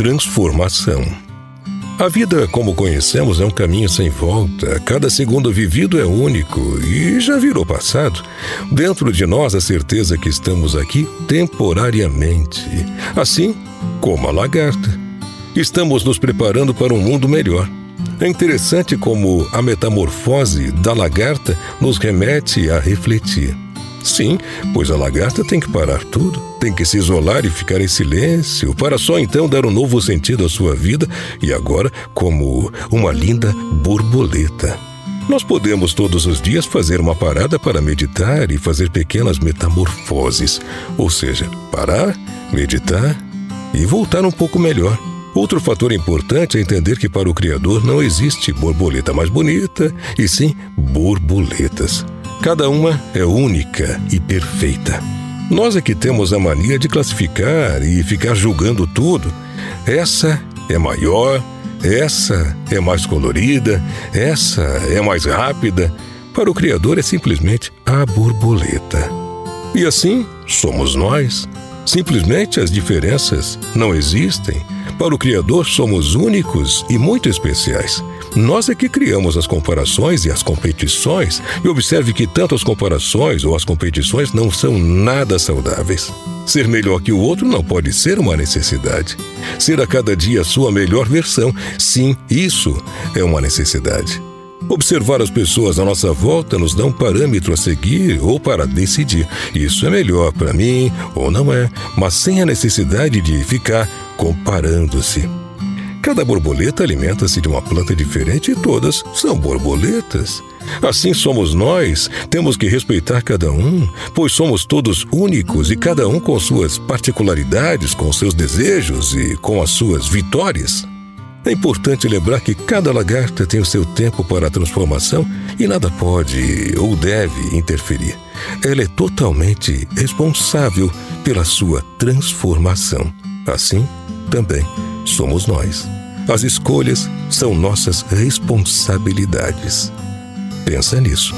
transformação. A vida, como conhecemos, é um caminho sem volta. Cada segundo vivido é único e já virou passado. Dentro de nós a certeza que estamos aqui temporariamente, assim como a lagarta. Estamos nos preparando para um mundo melhor. É interessante como a metamorfose da lagarta nos remete a refletir. Sim, pois a lagarta tem que parar tudo, tem que se isolar e ficar em silêncio, para só então dar um novo sentido à sua vida e agora como uma linda borboleta. Nós podemos todos os dias fazer uma parada para meditar e fazer pequenas metamorfoses, ou seja, parar, meditar e voltar um pouco melhor. Outro fator importante é entender que para o Criador não existe borboleta mais bonita, e sim borboletas. Cada uma é única e perfeita. Nós é que temos a mania de classificar e ficar julgando tudo. Essa é maior, essa é mais colorida, essa é mais rápida. Para o Criador é simplesmente a borboleta. E assim somos nós. Simplesmente as diferenças não existem. Para o Criador somos únicos e muito especiais. Nós é que criamos as comparações e as competições, e observe que tanto as comparações ou as competições não são nada saudáveis. Ser melhor que o outro não pode ser uma necessidade. Ser a cada dia a sua melhor versão, sim, isso é uma necessidade. Observar as pessoas à nossa volta nos dá um parâmetro a seguir ou para decidir. Isso é melhor para mim ou não é, mas sem a necessidade de ficar comparando-se. Cada borboleta alimenta-se de uma planta diferente e todas são borboletas. Assim somos nós, temos que respeitar cada um, pois somos todos únicos e cada um com suas particularidades, com seus desejos e com as suas vitórias. É importante lembrar que cada lagarta tem o seu tempo para a transformação e nada pode ou deve interferir. Ela é totalmente responsável pela sua transformação. Assim, também somos nós. As escolhas são nossas responsabilidades. Pensa nisso.